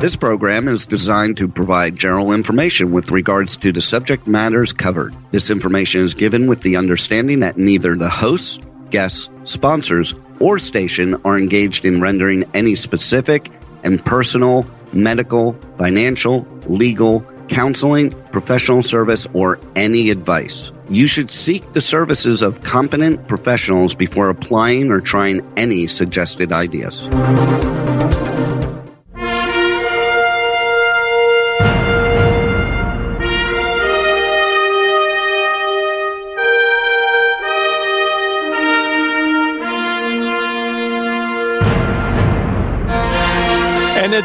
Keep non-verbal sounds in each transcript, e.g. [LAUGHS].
This program is designed to provide general information with regards to the subject matters covered. This information is given with the understanding that neither the hosts, guests, sponsors, or station are engaged in rendering any specific and personal, medical, financial, legal, counseling, professional service, or any advice. You should seek the services of competent professionals before applying or trying any suggested ideas.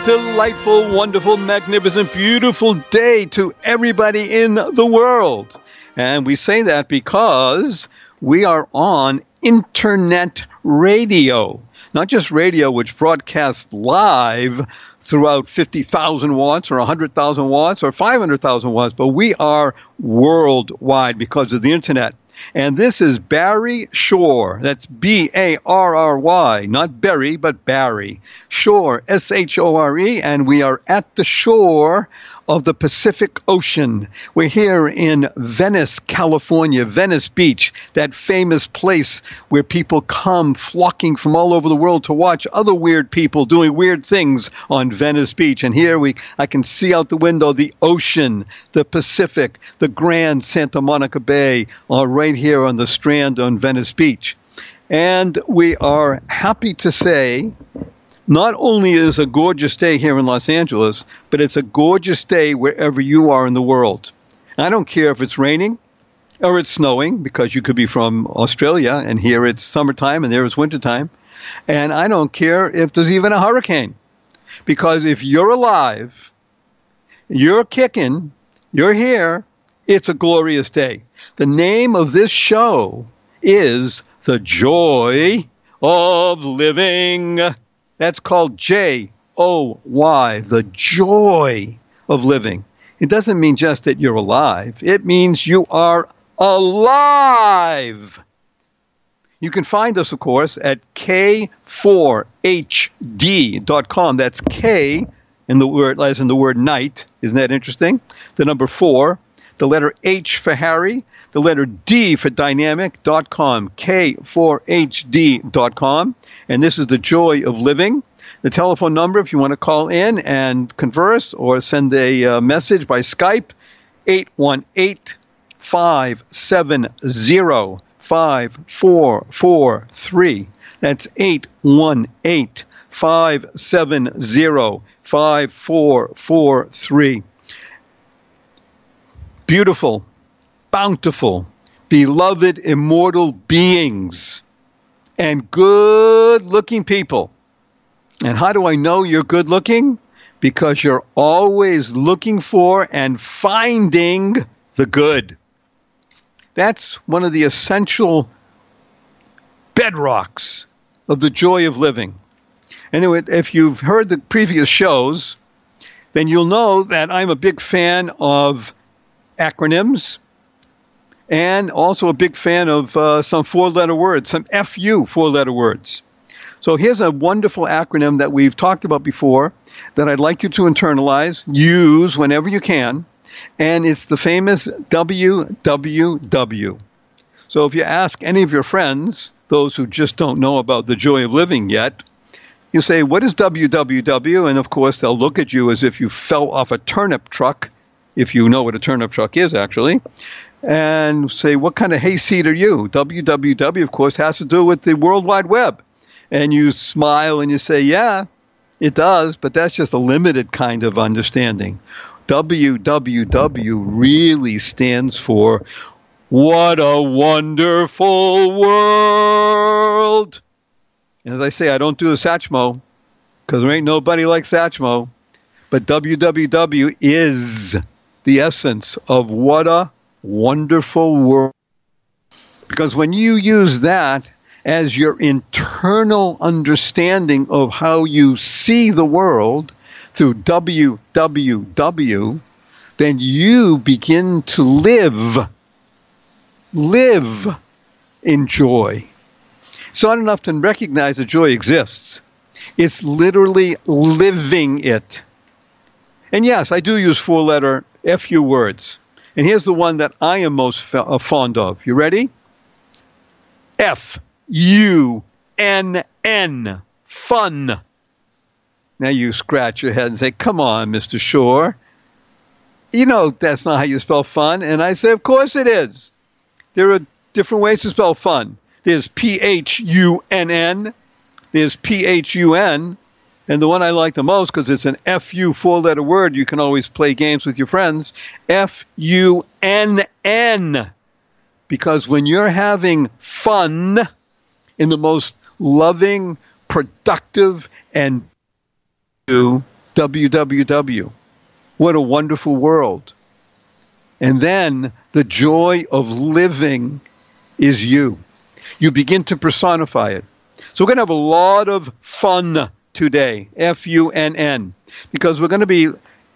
Delightful, wonderful, magnificent, beautiful day to everybody in the world. And we say that because we are on internet radio. Not just radio, which broadcasts live throughout 50,000 watts or 100,000 watts or 500,000 watts, but we are worldwide because of the internet. And this is Barry Shore. That's B A R R Y, not Barry, but Barry. Shore, S H O R E, and we are at the shore of the Pacific Ocean. We're here in Venice, California, Venice Beach, that famous place where people come flocking from all over the world to watch other weird people doing weird things on Venice Beach. And here we I can see out the window the ocean, the Pacific, the Grand Santa Monica Bay, all right here on the strand on Venice Beach. And we are happy to say not only is a gorgeous day here in Los Angeles, but it's a gorgeous day wherever you are in the world. I don't care if it's raining or it's snowing, because you could be from Australia and here it's summertime and there it's wintertime. And I don't care if there's even a hurricane, because if you're alive, you're kicking, you're here, it's a glorious day. The name of this show is The Joy of Living. That's called J O Y, the joy of living. It doesn't mean just that you're alive, it means you are alive. You can find us, of course, at k4hd.com. That's K in the word, as in the word night. Isn't that interesting? The number four, the letter H for Harry, the letter D for dynamic.com, K4HD.com. And this is the joy of living. The telephone number, if you want to call in and converse or send a uh, message by Skype, 818 570 5443. That's 818 570 5443. Beautiful bountiful, beloved, immortal beings, and good looking people. And how do I know you're good looking? Because you're always looking for and finding the good. That's one of the essential bedrocks of the joy of living. Anyway, if you've heard the previous shows, then you'll know that I'm a big fan of acronyms, and also a big fan of uh, some four letter words, some FU four letter words. So here's a wonderful acronym that we've talked about before that I'd like you to internalize, use whenever you can, and it's the famous WWW. So if you ask any of your friends, those who just don't know about the joy of living yet, you say, What is WWW? And of course, they'll look at you as if you fell off a turnip truck, if you know what a turnip truck is, actually and say, What kind of hayseed are you? WWW, of course, has to do with the World Wide Web. And you smile and you say, Yeah, it does, but that's just a limited kind of understanding. WWW really stands for What a Wonderful World! And as I say, I don't do a Satchmo because there ain't nobody like Satchmo. But WWW is the essence of what a wonderful world. Because when you use that as your internal understanding of how you see the world through WWW, then you begin to live, live in joy. It's not enough to recognize that joy exists. It's literally living it. And yes, I do use four letter FU words. And here's the one that I am most uh, fond of. You ready? F U N N. Fun. Now you scratch your head and say, Come on, Mr. Shore. You know that's not how you spell fun. And I say, Of course it is. There are different ways to spell fun. There's P H U N N, there's P H U N, and the one I like the most because it's an F U four letter word, you can always play games with your friends. F U N N. Because when you're having fun in the most loving, productive, and www. What a wonderful world. And then the joy of living is you. You begin to personify it. So we're going to have a lot of fun today, F U N N, because we're going to be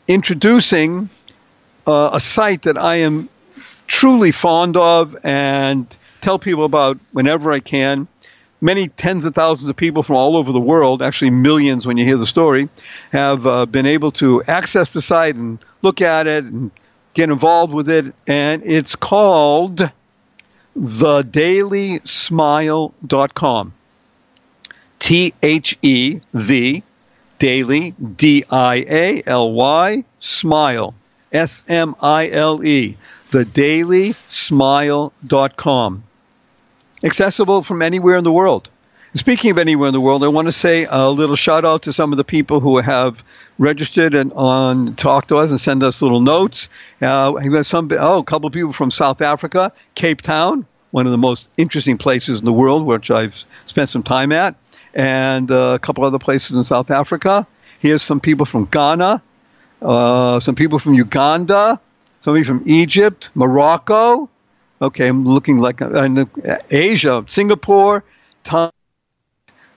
introducing uh, a site that I am truly fond of and tell people about whenever I can. Many tens of thousands of people from all over the world, actually millions when you hear the story, have uh, been able to access the site and look at it and get involved with it. And it's called thedailysmile.com. T H E, the daily, D I A L Y, smile, S M I L E, thedailysmile.com. Accessible from anywhere in the world. Speaking of anywhere in the world, I want to say a little shout out to some of the people who have registered and on talk to us and send us little notes. Uh, some oh, a couple of people from South Africa, Cape Town, one of the most interesting places in the world, which I've spent some time at, and uh, a couple other places in South Africa. Here's some people from Ghana, uh, some people from Uganda, somebody from Egypt, Morocco. Okay, I'm looking like uh, Asia, Singapore,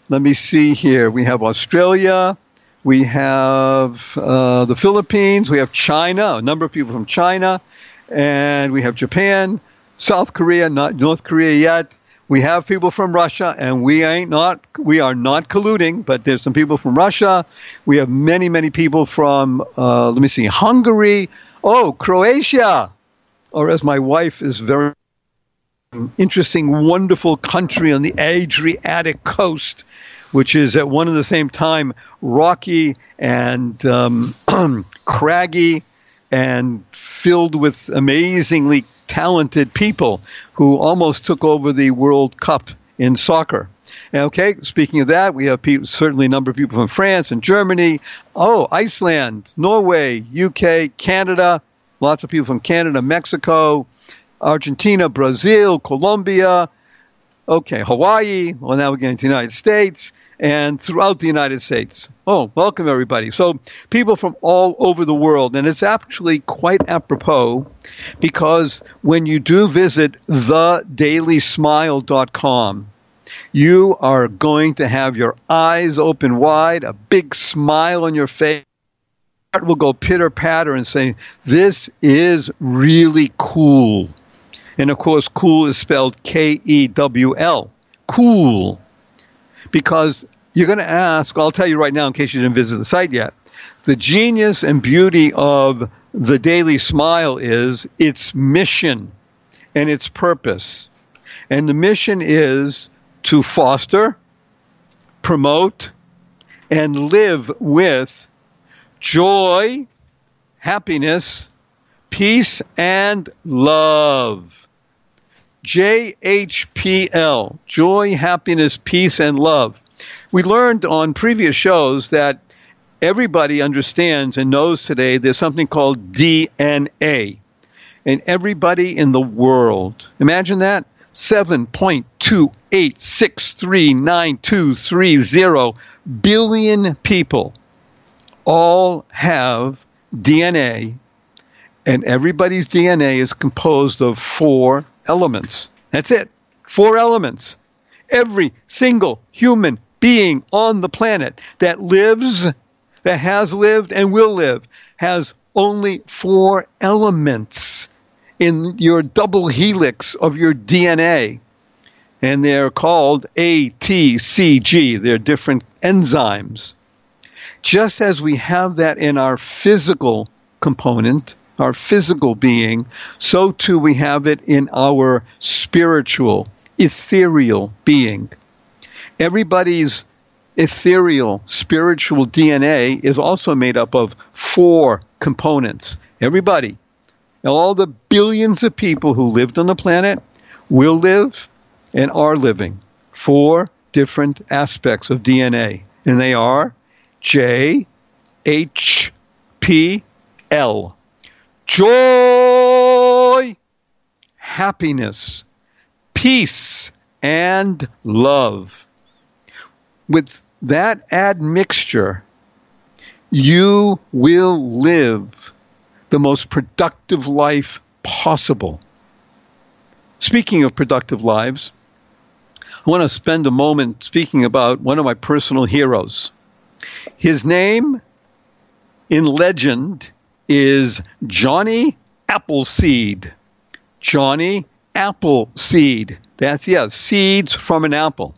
let me see here. We have Australia. We have uh, the Philippines. We have China, a number of people from China. And we have Japan, South Korea, not North Korea yet. We have people from Russia, and we ain't not we are not colluding, but there's some people from Russia. We have many, many people from uh, let me see, Hungary. Oh, Croatia, or as my wife is very interesting, wonderful country on the Adriatic coast which is at one and the same time rocky and um, [CLEARS THROAT] craggy and filled with amazingly talented people who almost took over the World Cup in soccer. Okay, speaking of that, we have people, certainly a number of people from France and Germany. Oh, Iceland, Norway, UK, Canada, lots of people from Canada, Mexico, Argentina, Brazil, Colombia, Okay, Hawaii. Well, now we're getting to the United States and throughout the United States. Oh, welcome everybody. So, people from all over the world. And it's actually quite apropos because when you do visit thedailysmile.com, you are going to have your eyes open wide, a big smile on your face. Heart will go pitter patter and say, This is really cool. And of course, cool is spelled K E W L. Cool. Because you're going to ask, I'll tell you right now in case you didn't visit the site yet. The genius and beauty of the Daily Smile is its mission and its purpose. And the mission is to foster, promote, and live with joy, happiness, peace, and love. JHPL, joy, happiness, peace, and love. We learned on previous shows that everybody understands and knows today there's something called DNA. And everybody in the world, imagine that, 7.286392330 billion people all have DNA, and everybody's DNA is composed of four elements. That's it. Four elements. Every single human being on the planet that lives, that has lived and will live, has only four elements in your double helix of your DNA. and they're called ATCG. They're different enzymes. Just as we have that in our physical component, our physical being, so too we have it in our spiritual, ethereal being. Everybody's ethereal, spiritual DNA is also made up of four components. Everybody, all the billions of people who lived on the planet, will live, and are living. Four different aspects of DNA. And they are J, H, P, L. Joy, happiness, peace, and love. With that admixture, you will live the most productive life possible. Speaking of productive lives, I want to spend a moment speaking about one of my personal heroes. His name in legend is Johnny Appleseed. Johnny Appleseed. That's, yeah, seeds from an apple.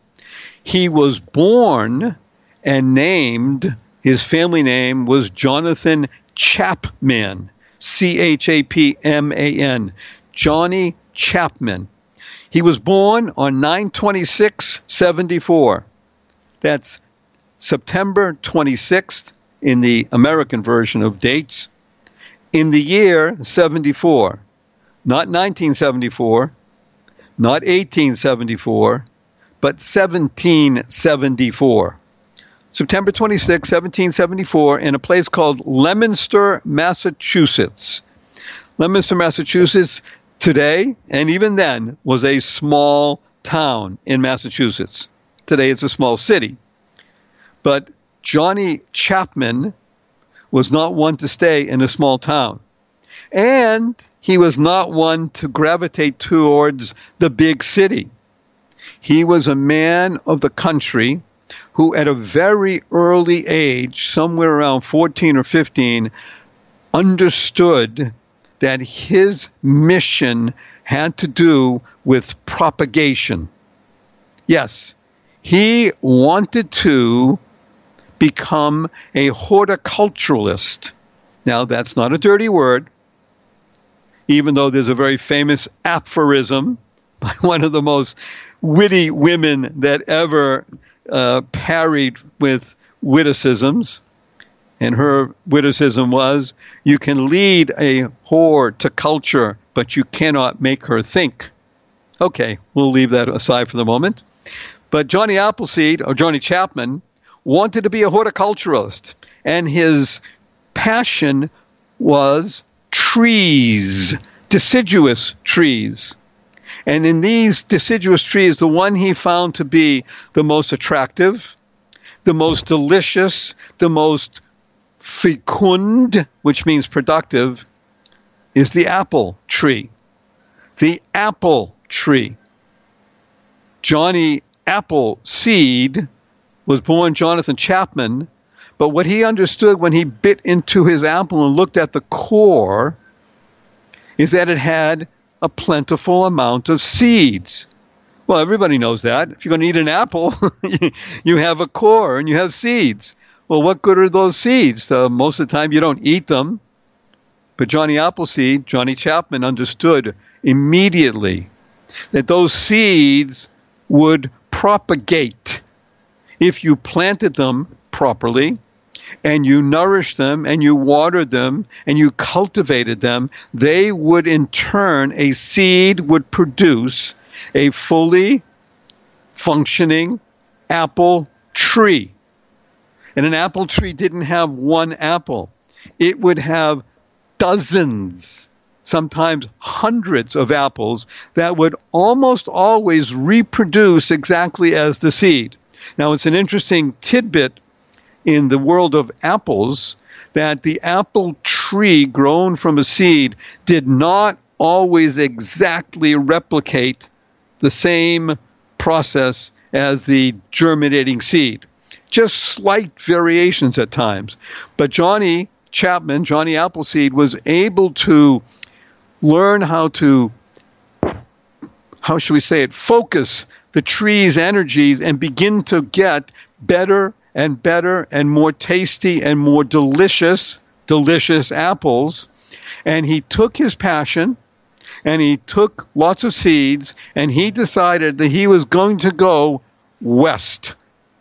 He was born and named, his family name was Jonathan Chapman. C H A P M A N. Johnny Chapman. He was born on 926 74. That's September 26th in the American version of dates. In the year 74. Not 1974, not 1874, but 1774. September 26, 1774, in a place called Leominster, Massachusetts. Leominster, Massachusetts, today and even then was a small town in Massachusetts. Today it's a small city. But Johnny Chapman was not one to stay in a small town. And he was not one to gravitate towards the big city. He was a man of the country who, at a very early age, somewhere around 14 or 15, understood that his mission had to do with propagation. Yes, he wanted to become a horticulturalist. Now, that's not a dirty word, even though there's a very famous aphorism [LAUGHS] by one of the most witty women that ever uh, parried with witticisms and her witticism was, you can lead a whore to culture, but you cannot make her think. Okay, we'll leave that aside for the moment. But Johnny Appleseed, or Johnny Chapman, wanted to be a horticulturalist, and his passion was trees, deciduous trees. And in these deciduous trees, the one he found to be the most attractive, the most delicious, the most fecund, which means productive, is the apple tree. The apple tree. Johnny Appleseed was born Jonathan Chapman, but what he understood when he bit into his apple and looked at the core is that it had a plentiful amount of seeds. Well, everybody knows that. If you're going to eat an apple, [LAUGHS] you have a core and you have seeds. Well, what good are those seeds? Uh, most of the time, you don't eat them. But Johnny Appleseed, Johnny Chapman, understood immediately that those seeds would propagate if you planted them properly and you nourished them and you watered them and you cultivated them, they would in turn, a seed would produce a fully functioning apple tree. And an apple tree didn't have one apple, it would have dozens, sometimes hundreds of apples that would almost always reproduce exactly as the seed. Now, it's an interesting tidbit in the world of apples that the apple tree grown from a seed did not always exactly replicate the same process as the germinating seed just slight variations at times. But Johnny Chapman, Johnny Appleseed, was able to learn how to, how should we say it, focus the tree's energies and begin to get better and better and more tasty and more delicious, delicious apples. And he took his passion and he took lots of seeds and he decided that he was going to go west.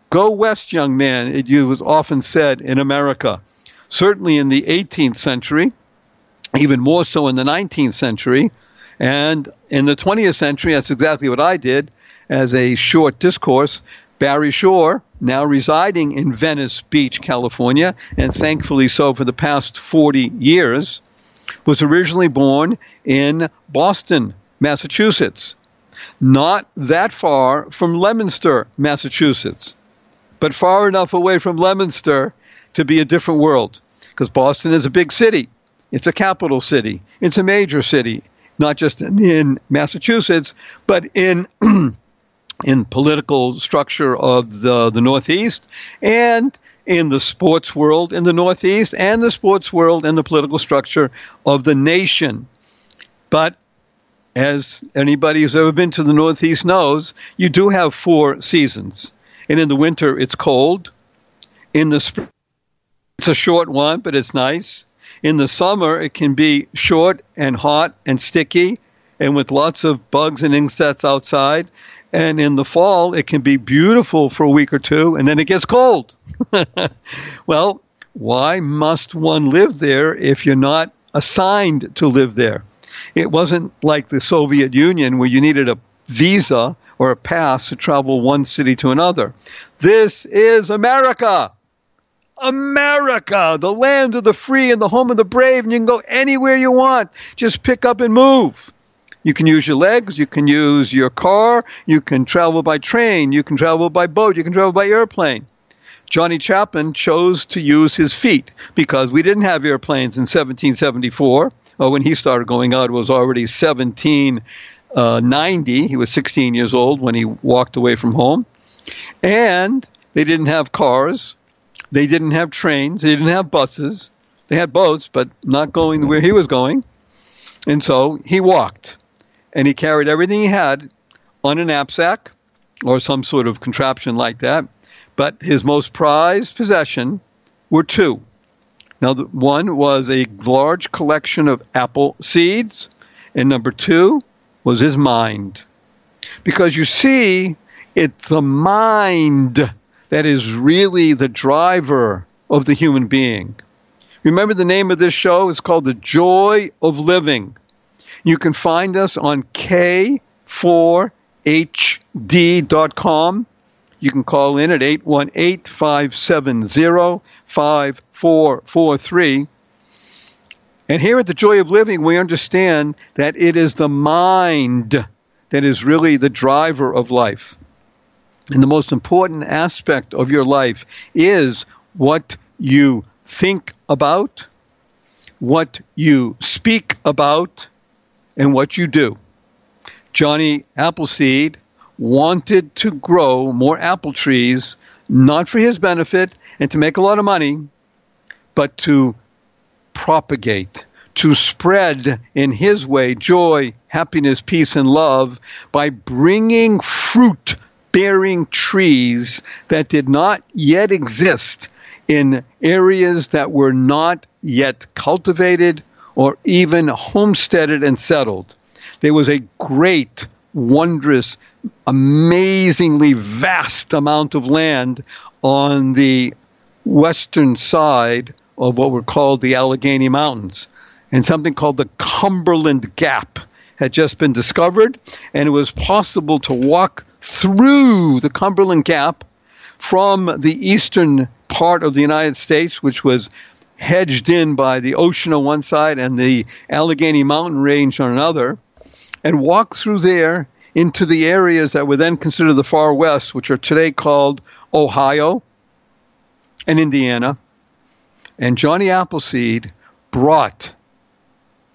Go west, young man, it was often said in America. Certainly in the 18th century, even more so in the 19th century, and in the 20th century, that's exactly what I did as a short discourse. Barry Shore, now residing in Venice Beach, California, and thankfully so for the past 40 years, was originally born in Boston, Massachusetts, not that far from Leominster, Massachusetts, but far enough away from Leominster to be a different world, because Boston is a big city. It's a capital city. It's a major city, not just in, in Massachusetts, but in [CLEARS THROAT] in political structure of the, the Northeast and in the sports world in the Northeast and the sports world and the political structure of the nation. But as anybody who's ever been to the Northeast knows, you do have four seasons. And in the winter, it's cold. In the spring, it's a short one, but it's nice. In the summer, it can be short and hot and sticky and with lots of bugs and insects outside. And in the fall, it can be beautiful for a week or two, and then it gets cold. [LAUGHS] well, why must one live there if you're not assigned to live there? It wasn't like the Soviet Union where you needed a visa or a pass to travel one city to another. This is America. America, the land of the free and the home of the brave, and you can go anywhere you want. Just pick up and move. You can use your legs, you can use your car, you can travel by train, you can travel by boat, you can travel by airplane. Johnny Chapman chose to use his feet because we didn't have airplanes in 1774. Well, when he started going out, it was already 1790. Uh, he was 16 years old when he walked away from home. And they didn't have cars. They didn't have trains. They didn't have buses. They had boats, but not going where he was going. And so he walked and he carried everything he had on a knapsack or some sort of contraption like that. But his most prized possession were two. Now, one was a large collection of apple seeds, and number two was his mind. Because you see, it's the mind that is really the driver of the human being. Remember the name of this show? It's called The Joy of Living. You can find us on K4HD.com. You can call in at 818 570 5443. And here at the Joy of Living, we understand that it is the mind that is really the driver of life. And the most important aspect of your life is what you think about, what you speak about, and what you do. Johnny Appleseed wanted to grow more apple trees, not for his benefit and to make a lot of money, but to propagate, to spread in his way joy, happiness, peace, and love by bringing fruit bearing trees that did not yet exist in areas that were not yet cultivated or even homesteaded and settled. There was a great, wondrous, amazingly vast amount of land on the western side of what were called the Allegheny Mountains. And something called the Cumberland Gap had just been discovered, and it was possible to walk through the Cumberland Gap from the eastern part of the United States, which was hedged in by the ocean on one side and the Allegheny mountain range on another, and walk through there into the areas that were then considered the far west, which are today called Ohio and Indiana. And Johnny Appleseed brought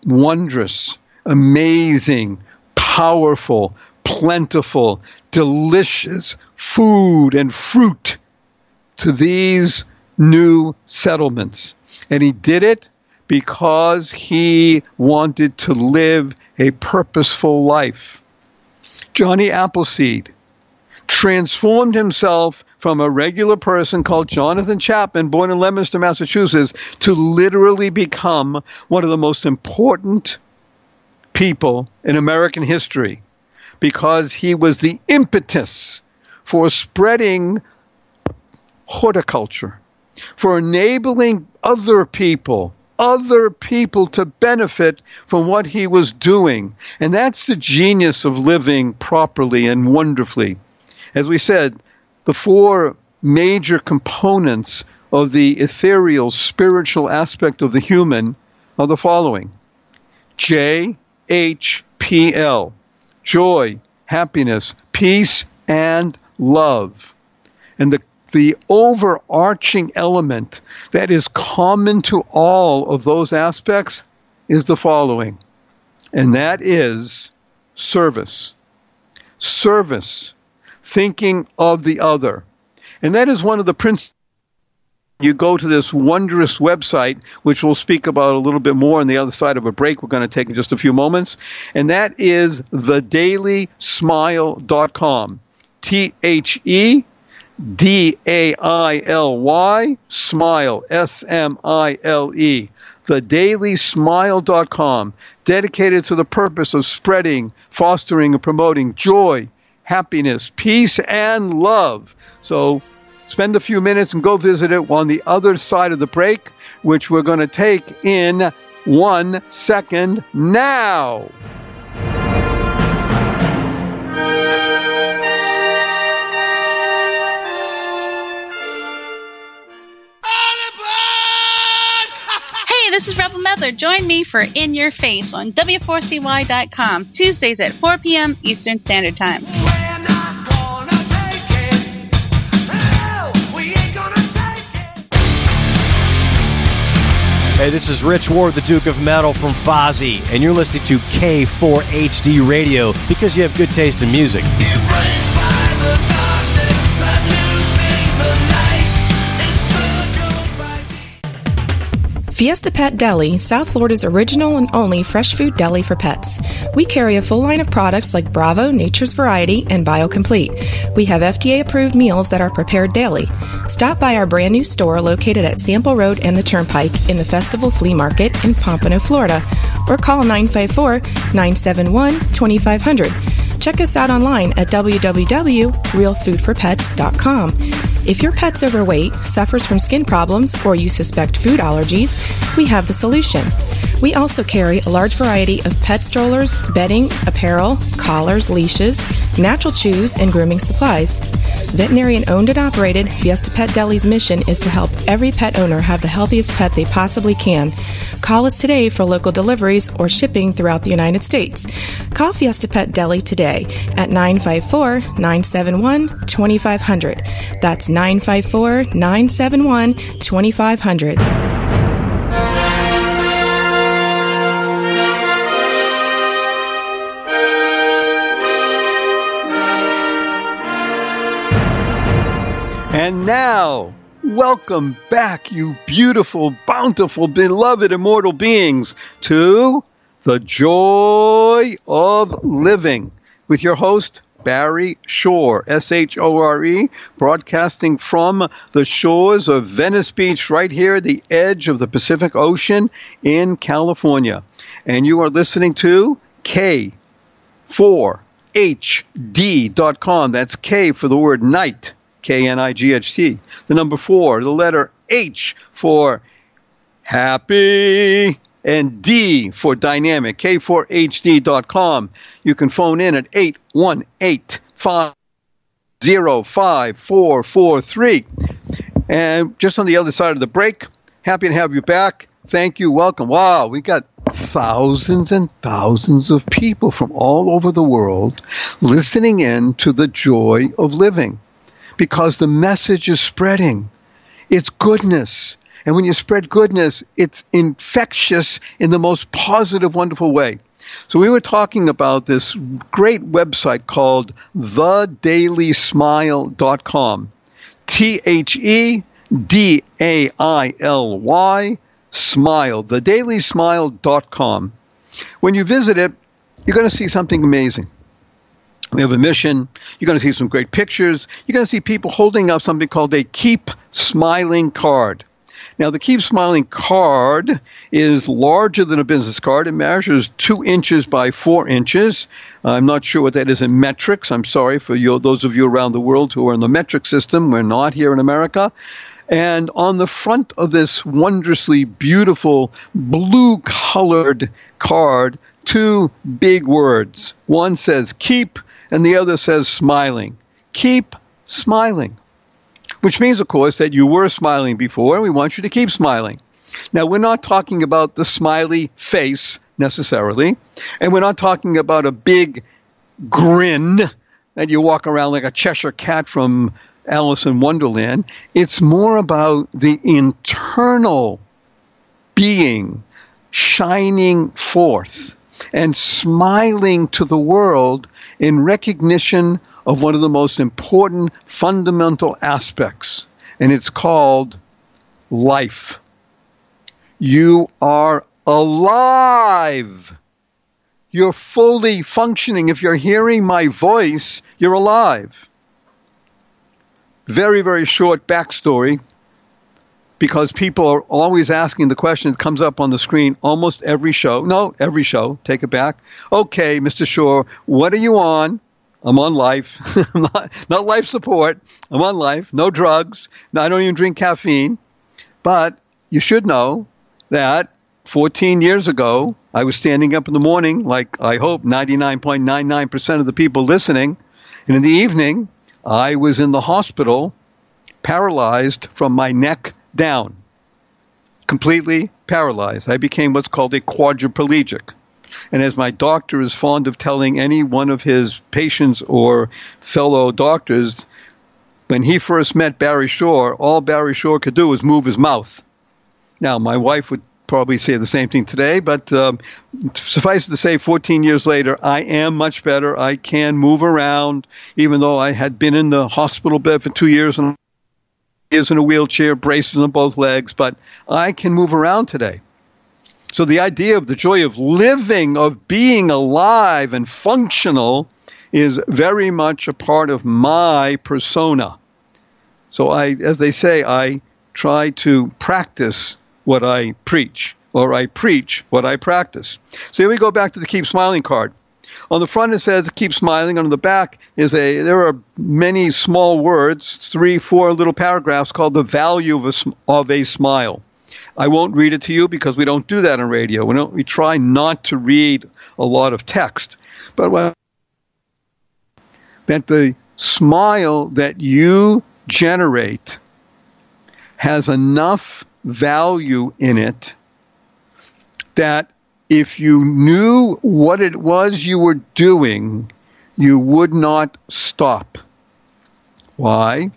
wondrous, amazing, powerful, plentiful, delicious food and fruit to these new settlements. And he did it because he wanted to live a purposeful life. Johnny Appleseed transformed himself from a regular person called Jonathan Chapman, born in Leominster, Massachusetts, to literally become one of the most important people in American history because he was the impetus for spreading horticulture, for enabling other people other people to benefit from what he was doing. And that's the genius of living properly and wonderfully. As we said, the four major components of the ethereal, spiritual aspect of the human are the following J, H, P, L joy, happiness, peace, and love. And the the overarching element that is common to all of those aspects is the following, and that is service. Service, thinking of the other. And that is one of the principles. You go to this wondrous website, which we'll speak about a little bit more on the other side of a break we're going to take in just a few moments, and that is thedailysmile.com. T H E D A I L Y, smile, S M I L E. the TheDailySmile.com, dedicated to the purpose of spreading, fostering, and promoting joy, happiness, peace, and love. So spend a few minutes and go visit it on the other side of the break, which we're going to take in one second now. This is Rebel Medler. Join me for In Your Face on W4CY.com, Tuesdays at 4 p.m. Eastern Standard Time. Hey, this is Rich Ward, the Duke of Metal from Fozzy, and you're listening to K4HD Radio because you have good taste in music. Fiesta Pet Deli, South Florida's original and only fresh food deli for pets. We carry a full line of products like Bravo, Nature's Variety, and BioComplete. We have FDA approved meals that are prepared daily. Stop by our brand new store located at Sample Road and the Turnpike in the Festival Flea Market in Pompano, Florida, or call 954 971 2500. Check us out online at www.realfoodforpets.com. If your pet's overweight, suffers from skin problems, or you suspect food allergies, we have the solution. We also carry a large variety of pet strollers, bedding, apparel, collars, leashes, natural chews, and grooming supplies. Veterinarian owned and operated, Fiesta Pet Deli's mission is to help every pet owner have the healthiest pet they possibly can. Call us today for local deliveries or shipping throughout the United States. Call Fiesta Pet Deli today at 954 971 2500. That's 954 971 2500. And now, welcome back, you beautiful, bountiful, beloved, immortal beings, to the joy of living with your host, Barry Shore, S H O R E, broadcasting from the shores of Venice Beach, right here at the edge of the Pacific Ocean in California. And you are listening to K4HD.com. That's K for the word night K N I G H T. The number four, the letter H for happy, and D for dynamic, K4HD.com. You can phone in at 818 505 And just on the other side of the break, happy to have you back. Thank you. Welcome. Wow, we got thousands and thousands of people from all over the world listening in to the joy of living because the message is spreading. It's goodness. And when you spread goodness, it's infectious in the most positive, wonderful way. So we were talking about this great website called thedailysmile.com. T H E D A I L Y smile, thedailysmile.com. When you visit it, you're going to see something amazing. We have a mission. You're going to see some great pictures. You're going to see people holding up something called a Keep Smiling card. Now, the Keep Smiling card is larger than a business card. It measures two inches by four inches. I'm not sure what that is in metrics. I'm sorry for you, those of you around the world who are in the metric system. We're not here in America. And on the front of this wondrously beautiful blue colored card, two big words. One says keep, and the other says smiling. Keep smiling. Which means, of course, that you were smiling before, and we want you to keep smiling. Now, we're not talking about the smiley face necessarily, and we're not talking about a big grin that you walk around like a Cheshire cat from Alice in Wonderland. It's more about the internal being shining forth and smiling to the world in recognition of one of the most important fundamental aspects, and it's called life. You are alive. You're fully functioning. If you're hearing my voice, you're alive. Very, very short backstory because people are always asking the question that comes up on the screen almost every show. No, every show. Take it back. Okay, Mr. Shore, what are you on? I'm on life, [LAUGHS] not, life support. I'm on life. No drugs. I don't even drink caffeine. But you should know that 14 years ago, I was standing up in the morning, like I hope 99.99% of the people listening, and in the evening, I was in the hospital, paralyzed from my neck down, completely paralyzed. I became what's called a quadriplegic. And as my doctor is fond of telling any one of his patients or fellow doctors, when he first met Barry Shore, all Barry Shore could do was move his mouth. Now, my wife would probably say the same thing today, but um, suffice it to say, 14 years later, I am much better. I can move around, even though I had been in the hospital bed for two years and is in a wheelchair, braces on both legs, but I can move around today. So the idea of the joy of living, of being alive and functional, is very much a part of my persona. So I, as they say, I try to practice what I preach, or I preach what I practice. So here we go back to the keep smiling card. On the front it says keep smiling. On the back is a there are many small words, three, four little paragraphs called the value of a, of a smile. I won't read it to you because we don't do that on radio. We don't we try not to read a lot of text. But what that the smile that you generate has enough value in it that if you knew what it was you were doing, you would not stop. Why?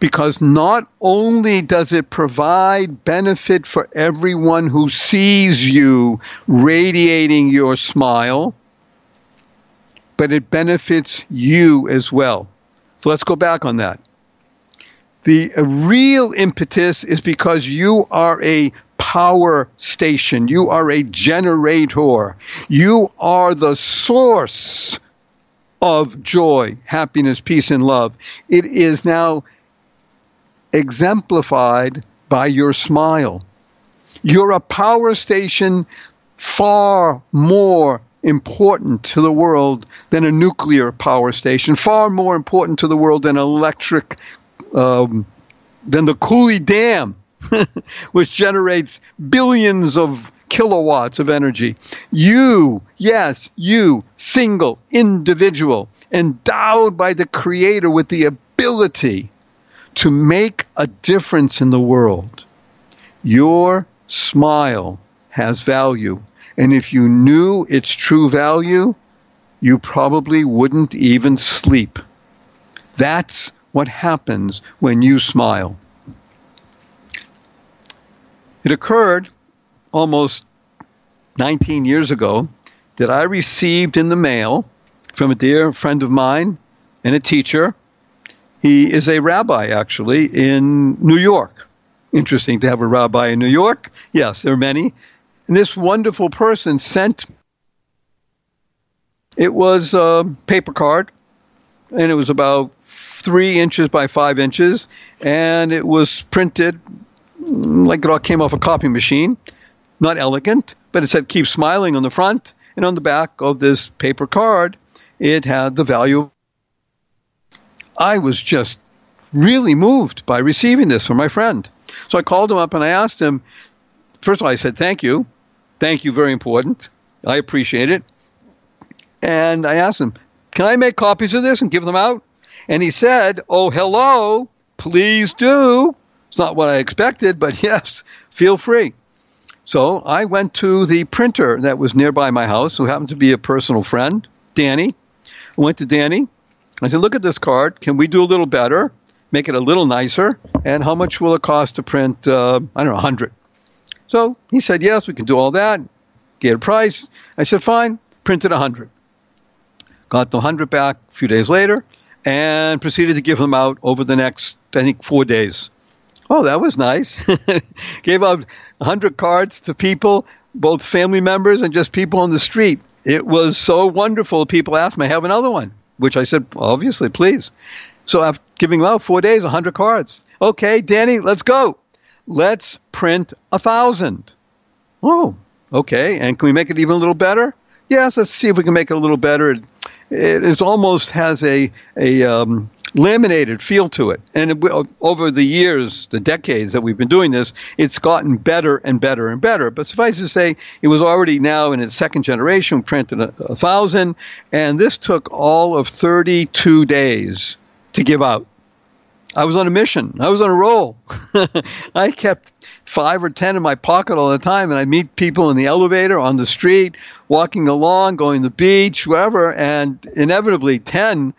Because not only does it provide benefit for everyone who sees you radiating your smile, but it benefits you as well. So let's go back on that. The real impetus is because you are a power station. You are a generator. You are the source of joy, happiness, peace, and love. It is now exemplified by your smile. You're a power station far more important to the world than a nuclear power station, far more important to the world than electric um, than the Coulee Dam, [LAUGHS] which generates billions of kilowatts of energy. You, yes, you, single individual, endowed by the Creator with the ability to make a difference in the world. Your smile has value. And if you knew its true value, you probably wouldn't even sleep. That's what happens when you smile. It occurred almost 19 years ago that I received in the mail from a dear friend of mine and a teacher. He is a rabbi, actually, in New York. Interesting to have a rabbi in New York. Yes, there are many. And this wonderful person sent It was a paper card, and it was about three inches by five inches, and it was printed mm, like it all came off a copy machine. Not elegant, but it said "Keep Smiling" on the front, and on the back of this paper card, it had the value. I was just really moved by receiving this from my friend. So I called him up and I asked him. First of all, I said, "Thank you, thank you, very important. I appreciate it." And I asked him, "Can I make copies of this and give them out?" And he said, "Oh, hello, please do." It's not what I expected, but [LAUGHS] yes, feel free. So I went to the printer that was nearby my house, who happened to be a personal friend, Danny. I went to Danny. I said, "Look at this card. Can we do a little better? Make it a little nicer? And how much will it cost to print? Uh, I don't know, hundred." So he said, "Yes, we can do all that." Get a price. I said, "Fine." Printed a hundred. Got the hundred back a few days later, and proceeded to give them out over the next, I think, four days. Oh, that was nice. [LAUGHS] Gave out 100 cards to people, both family members and just people on the street. It was so wonderful. People asked me, I have another one, which I said, obviously, please. So after giving out four days, 100 cards. Okay, Danny, let's go. Let's print a thousand. Oh, okay. And can we make it even a little better? Yes, let's see if we can make it a little better. It, it almost has a, a um, laminated feel to it. And it, over the years, the decades that we've been doing this, it's gotten better and better and better. But suffice to say, it was already now in its second generation, printed a, a thousand, and this took all of 32 days to give out. I was on a mission. I was on a roll. [LAUGHS] I kept five or ten in my pocket all the time, and I meet people in the elevator, on the street, walking along, going to the beach, wherever, and inevitably ten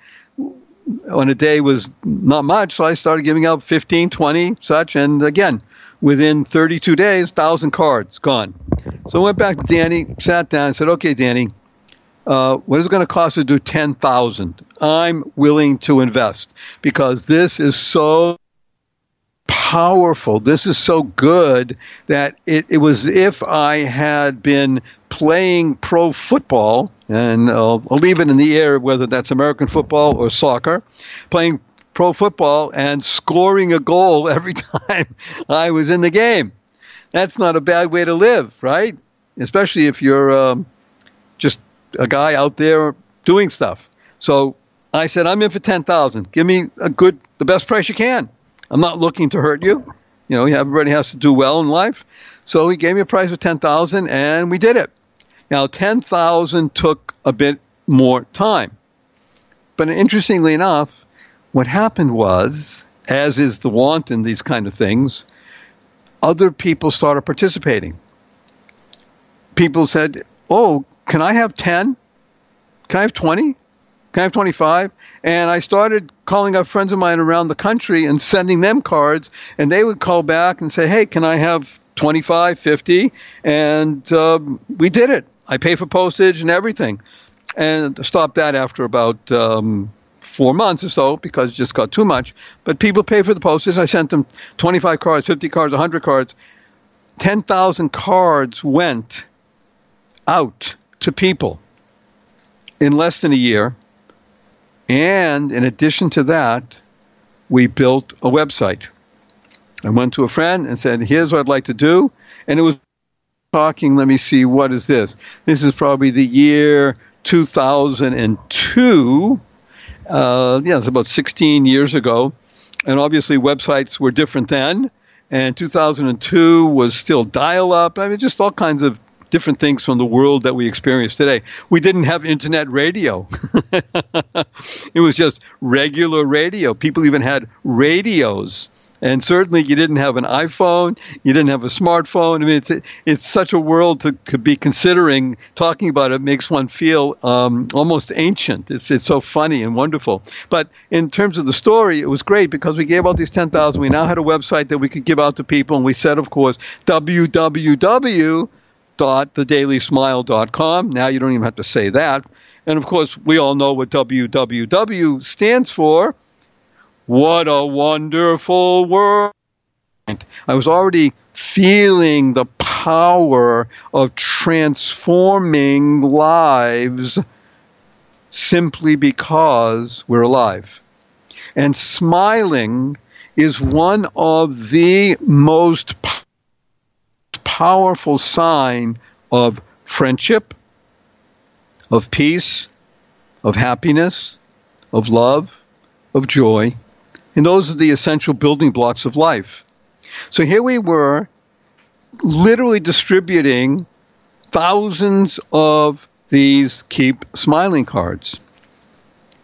on a day was not much, so I started giving out 15, 20, such, and again, within 32 days, 1,000 cards gone. So I went back to Danny, sat down, and said, okay, Danny, uh, what is it going to cost to do 10,000? I'm willing to invest because this is so powerful. This is so good that it, it was if I had been playing pro football, and I'll, I'll leave it in the air whether that's American football or soccer, playing pro football and scoring a goal every [LAUGHS] time I was in the game. That's not a bad way to live, right? Especially if you're um, just a guy out there doing stuff. So I said, I'm in for 10,000. Give me a good, the best price you can. I'm not looking to hurt you. You know, everybody has to do well in life. So he gave me a price of 10,000 and we did it. Now, 10,000 took a bit more time. But interestingly enough, what happened was, as is the want in these kind of things, other people started participating. People said, Oh, can I have 10? Can I have 20? Can I have 25? And I started calling up friends of mine around the country and sending them cards, and they would call back and say, Hey, can I have 25, 50? And um, we did it. I pay for postage and everything. And stopped that after about um, four months or so because it just got too much. But people pay for the postage. I sent them 25 cards, 50 cards, 100 cards. 10,000 cards went out to people in less than a year. And in addition to that, we built a website. I went to a friend and said, Here's what I'd like to do. And it was talking, let me see, what is this? This is probably the year 2002. Uh, yeah, it's about 16 years ago. And obviously, websites were different then. And 2002 was still dial up. I mean, just all kinds of different things from the world that we experience today. We didn't have internet radio. [LAUGHS] it was just regular radio. People even had radios and certainly, you didn't have an iPhone, you didn't have a smartphone. I mean, it's it's such a world to, be considering. Talking about it makes one feel um, almost ancient. It's it's so funny and wonderful. But in terms of the story, it was great because we gave out these ten thousand. We now had a website that we could give out to people, and we said, of course, www.thedailysmile.com. Now you don't even have to say that. And of course, we all know what www stands for. What a wonderful world. I was already feeling the power of transforming lives simply because we're alive. And smiling is one of the most powerful sign of friendship, of peace, of happiness, of love, of joy. And those are the essential building blocks of life. So here we were, literally distributing thousands of these keep smiling cards.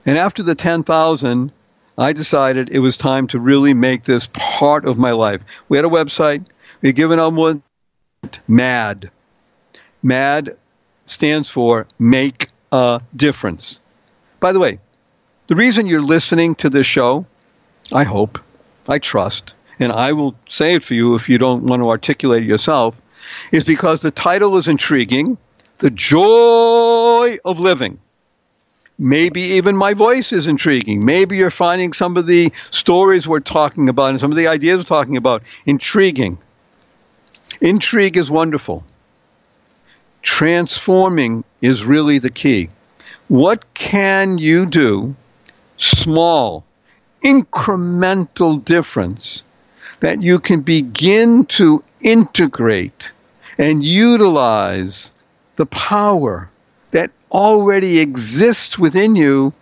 And after the 10,000, I decided it was time to really make this part of my life. We had a website. We had given out one MAD. MAD stands for Make a Difference. By the way, the reason you're listening to this show, I hope, I trust, and I will say it for you if you don't want to articulate it yourself, is because the title is intriguing The Joy of Living. Maybe even my voice is intriguing. Maybe you're finding some of the stories we're talking about and some of the ideas we're talking about intriguing. Intrigue is wonderful. Transforming is really the key. What can you do, small, incremental difference, that you can begin to integrate and utilize the power that already exists within you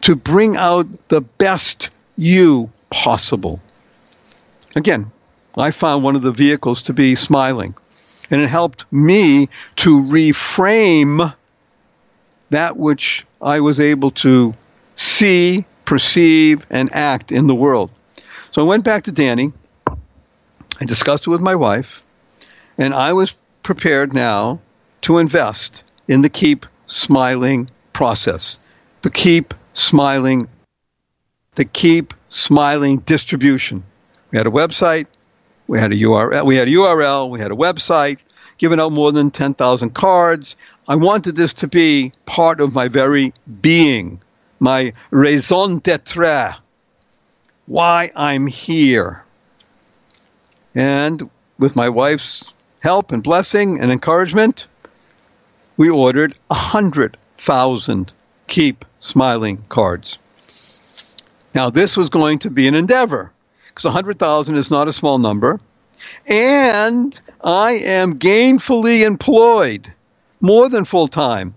to bring out the best you possible. Again, I found one of the vehicles to be smiling, and it helped me to reframe that which I was able to see, perceive, and act in the world. So I went back to Danny. I discussed it with my wife, and I was prepared now to invest in the keep smiling process, the keep smiling, the keep smiling distribution. We had a website, we had a URL, we had a URL, we had a website, giving out more than 10,000 cards. I wanted this to be part of my very being, my raison d'etre, why I'm here. And with my wife's help and blessing and encouragement, we ordered 100,000 Keep Smiling cards. Now, this was going to be an endeavor because 100,000 is not a small number. And I am gainfully employed, more than full time.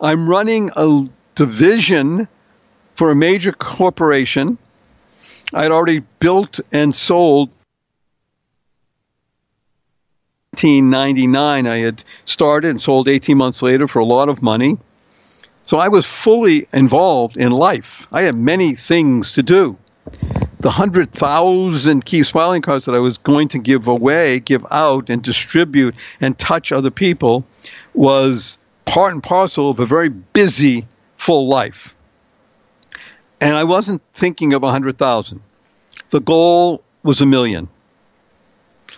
I'm running a division for a major corporation. I had already built and sold 1999 I had started and sold 18 months later for a lot of money. So I was fully involved in life. I had many things to do. The 100,000 Keep Smiling cards that I was going to give away, give out, and distribute and touch other people was part and parcel of a very busy, full life. And I wasn't thinking of 100,000. The goal was a million.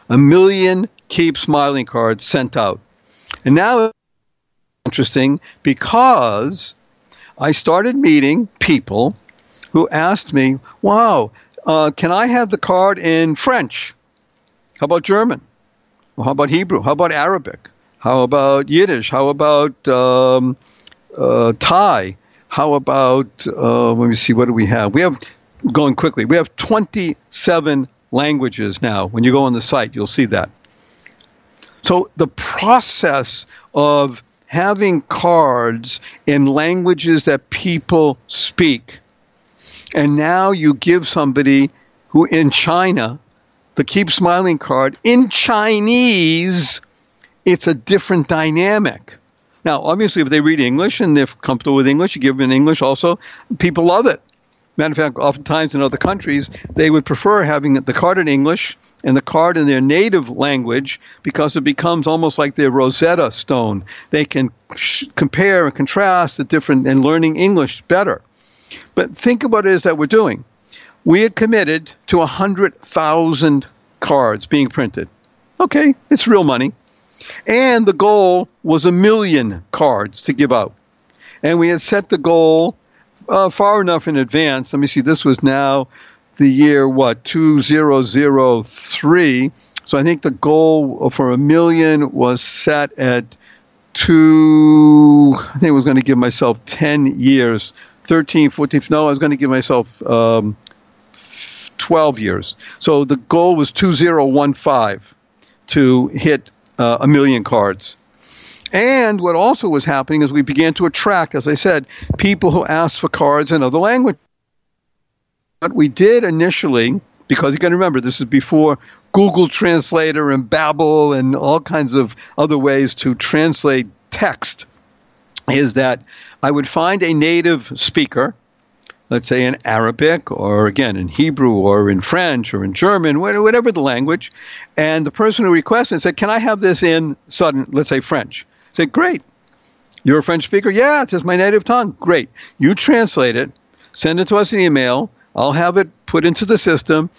A million keep smiling cards sent out. And now it's interesting because I started meeting people who asked me, wow, uh, can I have the card in French? How about German? Well, how about Hebrew? How about Arabic? How about Yiddish? How about um, uh, Thai? How about, uh, let me see, what do we have? We have, going quickly, we have 27 languages now. When you go on the site, you'll see that. So the process of having cards in languages that people speak, and now you give somebody who in China the Keep Smiling card in Chinese, it's a different dynamic. Now, obviously, if they read English and they're comfortable with English, you give them in English also, people love it. Matter of fact, oftentimes in other countries, they would prefer having the card in English and the card in their native language because it becomes almost like their Rosetta Stone. They can sh- compare and contrast the different and learning English better. But think about it is that we're doing. We had committed to 100,000 cards being printed. Okay, it's real money. And the goal was a million cards to give out. And we had set the goal uh, far enough in advance. Let me see, this was now the year, what, 2003. So I think the goal for a million was set at two, I think I was going to give myself 10 years, 13, 14, no, I was going to give myself um, 12 years. So the goal was 2015 to hit uh, a million cards. And what also was happening is we began to attract, as I said, people who asked for cards in other languages. What we did initially, because you got to remember, this is before Google Translator and Babel and all kinds of other ways to translate text, is that I would find a native speaker, let's say in Arabic or again in Hebrew or in French or in German, whatever the language, and the person who requested said, "Can I have this in sudden, let's say French?" I said, "Great." You're a French speaker? Yeah, it's my native tongue. Great. You translate it, send it to us in email. I'll have it put into the system.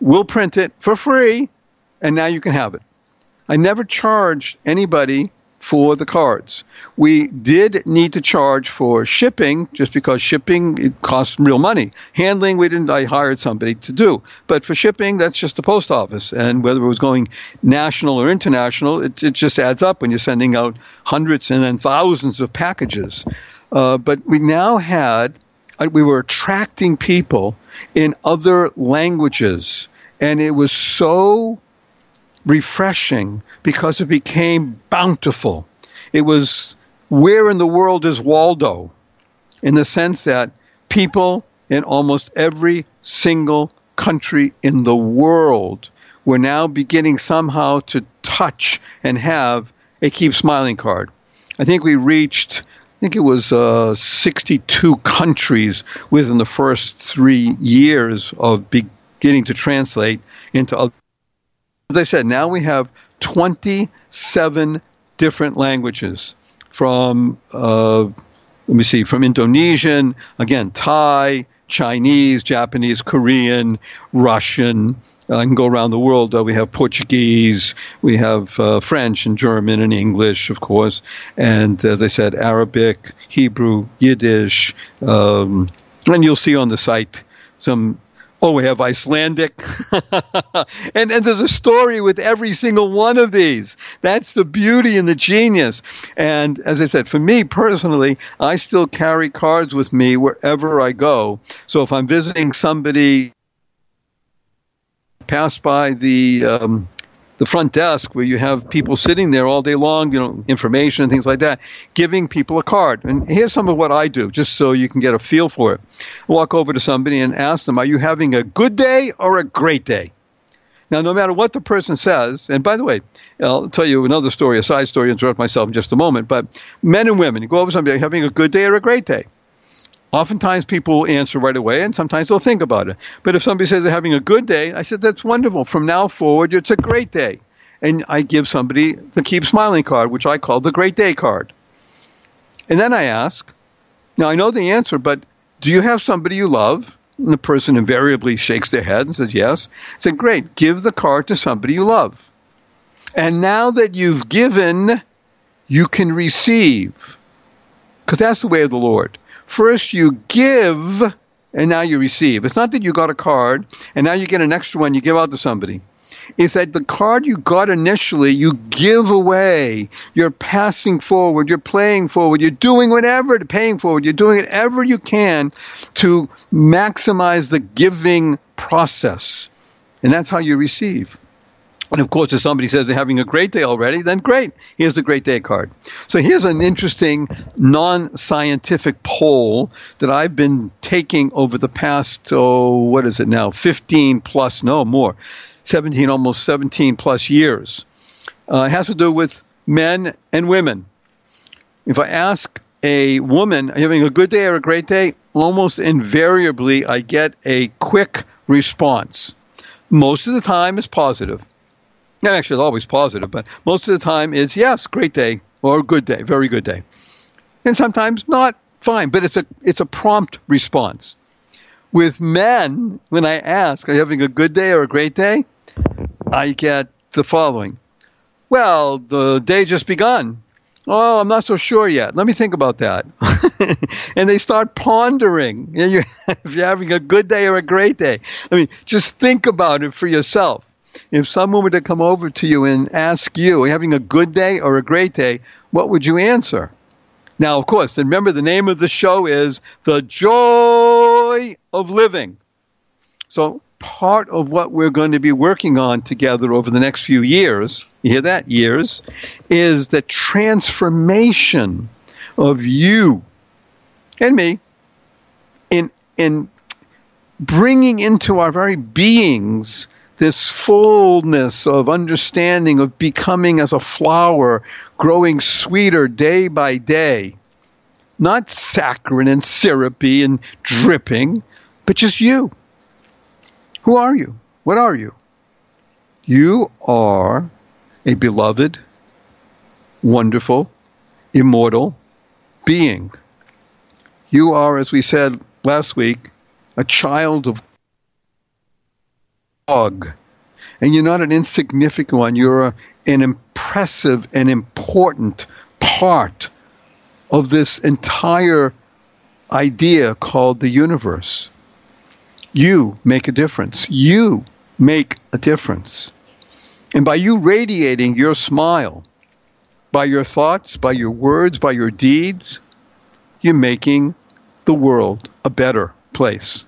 We'll print it for free, and now you can have it. I never charged anybody for the cards. We did need to charge for shipping just because shipping it costs real money. Handling we didn't I hired somebody to do. But for shipping that's just the post office and whether it was going national or international it, it just adds up when you're sending out hundreds and then thousands of packages. Uh, but we now had uh, we were attracting people in other languages and it was so refreshing because it became bountiful. It was where in the world is Waldo? In the sense that people in almost every single country in the world were now beginning somehow to touch and have a Keep Smiling card. I think we reached, I think it was uh, 62 countries within the first three years of beginning to translate into other as I said, now we have 27 different languages from, uh, let me see, from Indonesian, again, Thai, Chinese, Japanese, Korean, Russian. I can go around the world. Uh, we have Portuguese, we have uh, French and German and English, of course, and as I said, Arabic, Hebrew, Yiddish, um, and you'll see on the site some Oh, we have Icelandic. [LAUGHS] and, and there's a story with every single one of these. That's the beauty and the genius. And as I said, for me personally, I still carry cards with me wherever I go. So if I'm visiting somebody, pass by the um, the front desk where you have people sitting there all day long, you know, information and things like that, giving people a card. And here's some of what I do, just so you can get a feel for it. Walk over to somebody and ask them, are you having a good day or a great day? Now, no matter what the person says, and by the way, I'll tell you another story, a side story, interrupt myself in just a moment, but men and women, you go over somebody, having a good day or a great day? Oftentimes people will answer right away, and sometimes they'll think about it. But if somebody says they're having a good day, I said, that's wonderful. From now forward, it's a great day. And I give somebody the Keep Smiling card, which I call the Great Day card. And then I ask, now I know the answer, but do you have somebody you love? And the person invariably shakes their head and says, yes. I said, great, give the card to somebody you love. And now that you've given, you can receive. Because that's the way of the Lord. First, you give, and now you receive. It's not that you got a card, and now you get an extra one you give out to somebody. It's that the card you got initially, you give away. You're passing forward. You're playing forward. You're doing whatever, paying forward. You're doing whatever you can to maximize the giving process. And that's how you receive. And of course, if somebody says they're having a great day already, then great. Here's the great day card. So here's an interesting non scientific poll that I've been taking over the past, oh, what is it now? 15 plus, no more, 17, almost 17 plus years. Uh, it has to do with men and women. If I ask a woman, are you having a good day or a great day? Almost invariably, I get a quick response. Most of the time, it's positive and actually, it's always positive, but most of the time it's yes, great day or good day, very good day, and sometimes not fine. But it's a it's a prompt response. With men, when I ask, "Are you having a good day or a great day?" I get the following: "Well, the day just begun." Oh, I'm not so sure yet. Let me think about that. [LAUGHS] and they start pondering [LAUGHS] if you're having a good day or a great day. I mean, just think about it for yourself. If someone were to come over to you and ask you, having a good day or a great day? What would you answer? Now, of course, remember the name of the show is The Joy of Living. So, part of what we're going to be working on together over the next few years, you hear that, years, is the transformation of you and me in, in bringing into our very beings this fullness of understanding of becoming as a flower, growing sweeter day by day. Not saccharine and syrupy and dripping, but just you. Who are you? What are you? You are a beloved, wonderful, immortal being. You are, as we said last week, a child of God. And you're not an insignificant one. You're a, an impressive and important part of this entire idea called the universe. You make a difference. You make a difference. And by you radiating your smile, by your thoughts, by your words, by your deeds, you're making the world a better place.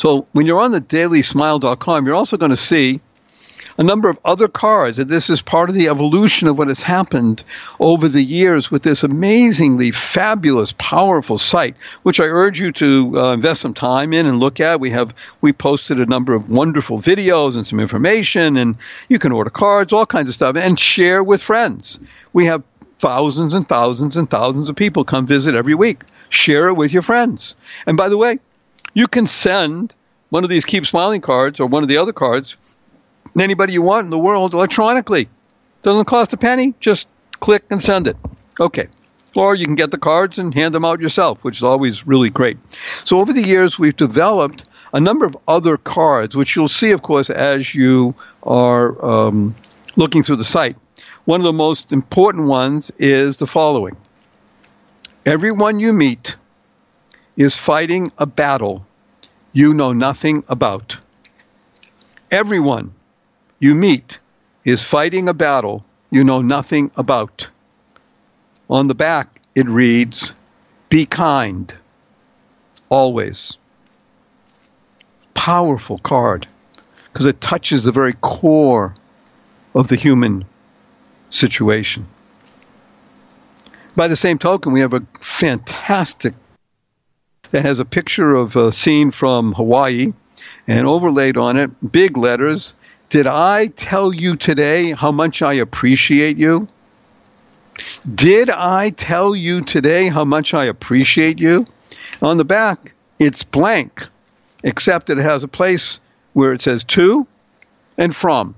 So when you're on the dailysmile.com, you're also going to see a number of other cards. And this is part of the evolution of what has happened over the years with this amazingly fabulous, powerful site, which I urge you to uh, invest some time in and look at. We have we posted a number of wonderful videos and some information, and you can order cards, all kinds of stuff, and share with friends. We have thousands and thousands and thousands of people come visit every week. Share it with your friends. And by the way, you can send one of these Keep Smiling cards or one of the other cards to anybody you want in the world electronically. Doesn't cost a penny. Just click and send it. Okay. Or you can get the cards and hand them out yourself, which is always really great. So over the years, we've developed a number of other cards, which you'll see, of course, as you are um, looking through the site. One of the most important ones is the following Everyone you meet is fighting a battle you know nothing about. Everyone you meet is fighting a battle you know nothing about. On the back, it reads, Be kind, always. Powerful card, because it touches the very core of the human situation. By the same token, we have a fantastic that has a picture of a scene from Hawaii and overlaid on it, big letters, did I tell you today how much I appreciate you? Did I tell you today how much I appreciate you? On the back, it's blank, except it has a place where it says to and from.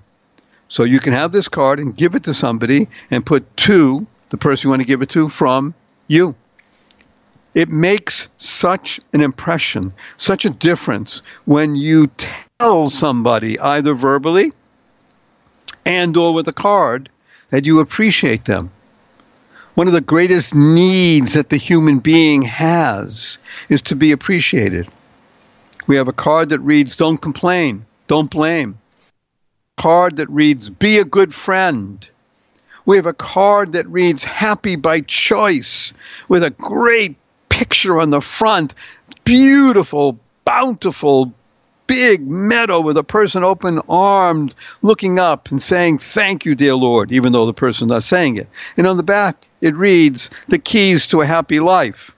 So you can have this card and give it to somebody and put to the person you want to give it to from you. It makes such an impression, such a difference when you tell somebody either verbally and or with a card that you appreciate them. One of the greatest needs that the human being has is to be appreciated. We have a card that reads don't complain, don't blame. Card that reads be a good friend. We have a card that reads happy by choice with a great picture on the front. Beautiful, bountiful, big meadow with a person open armed looking up and saying, Thank you, dear Lord, even though the person's not saying it. And on the back, it reads, The keys to a happy life.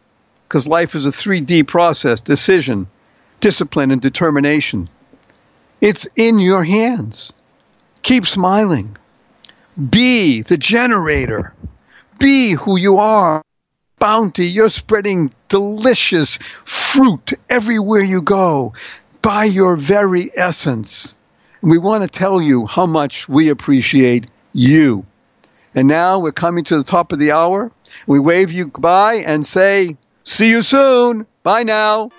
Because life is a 3D process decision, discipline, and determination. It's in your hands. Keep smiling. Be the generator. Be who you are bounty. You're spreading delicious fruit everywhere you go by your very essence. We want to tell you how much we appreciate you. And now we're coming to the top of the hour. We wave you goodbye and say, see you soon. Bye now.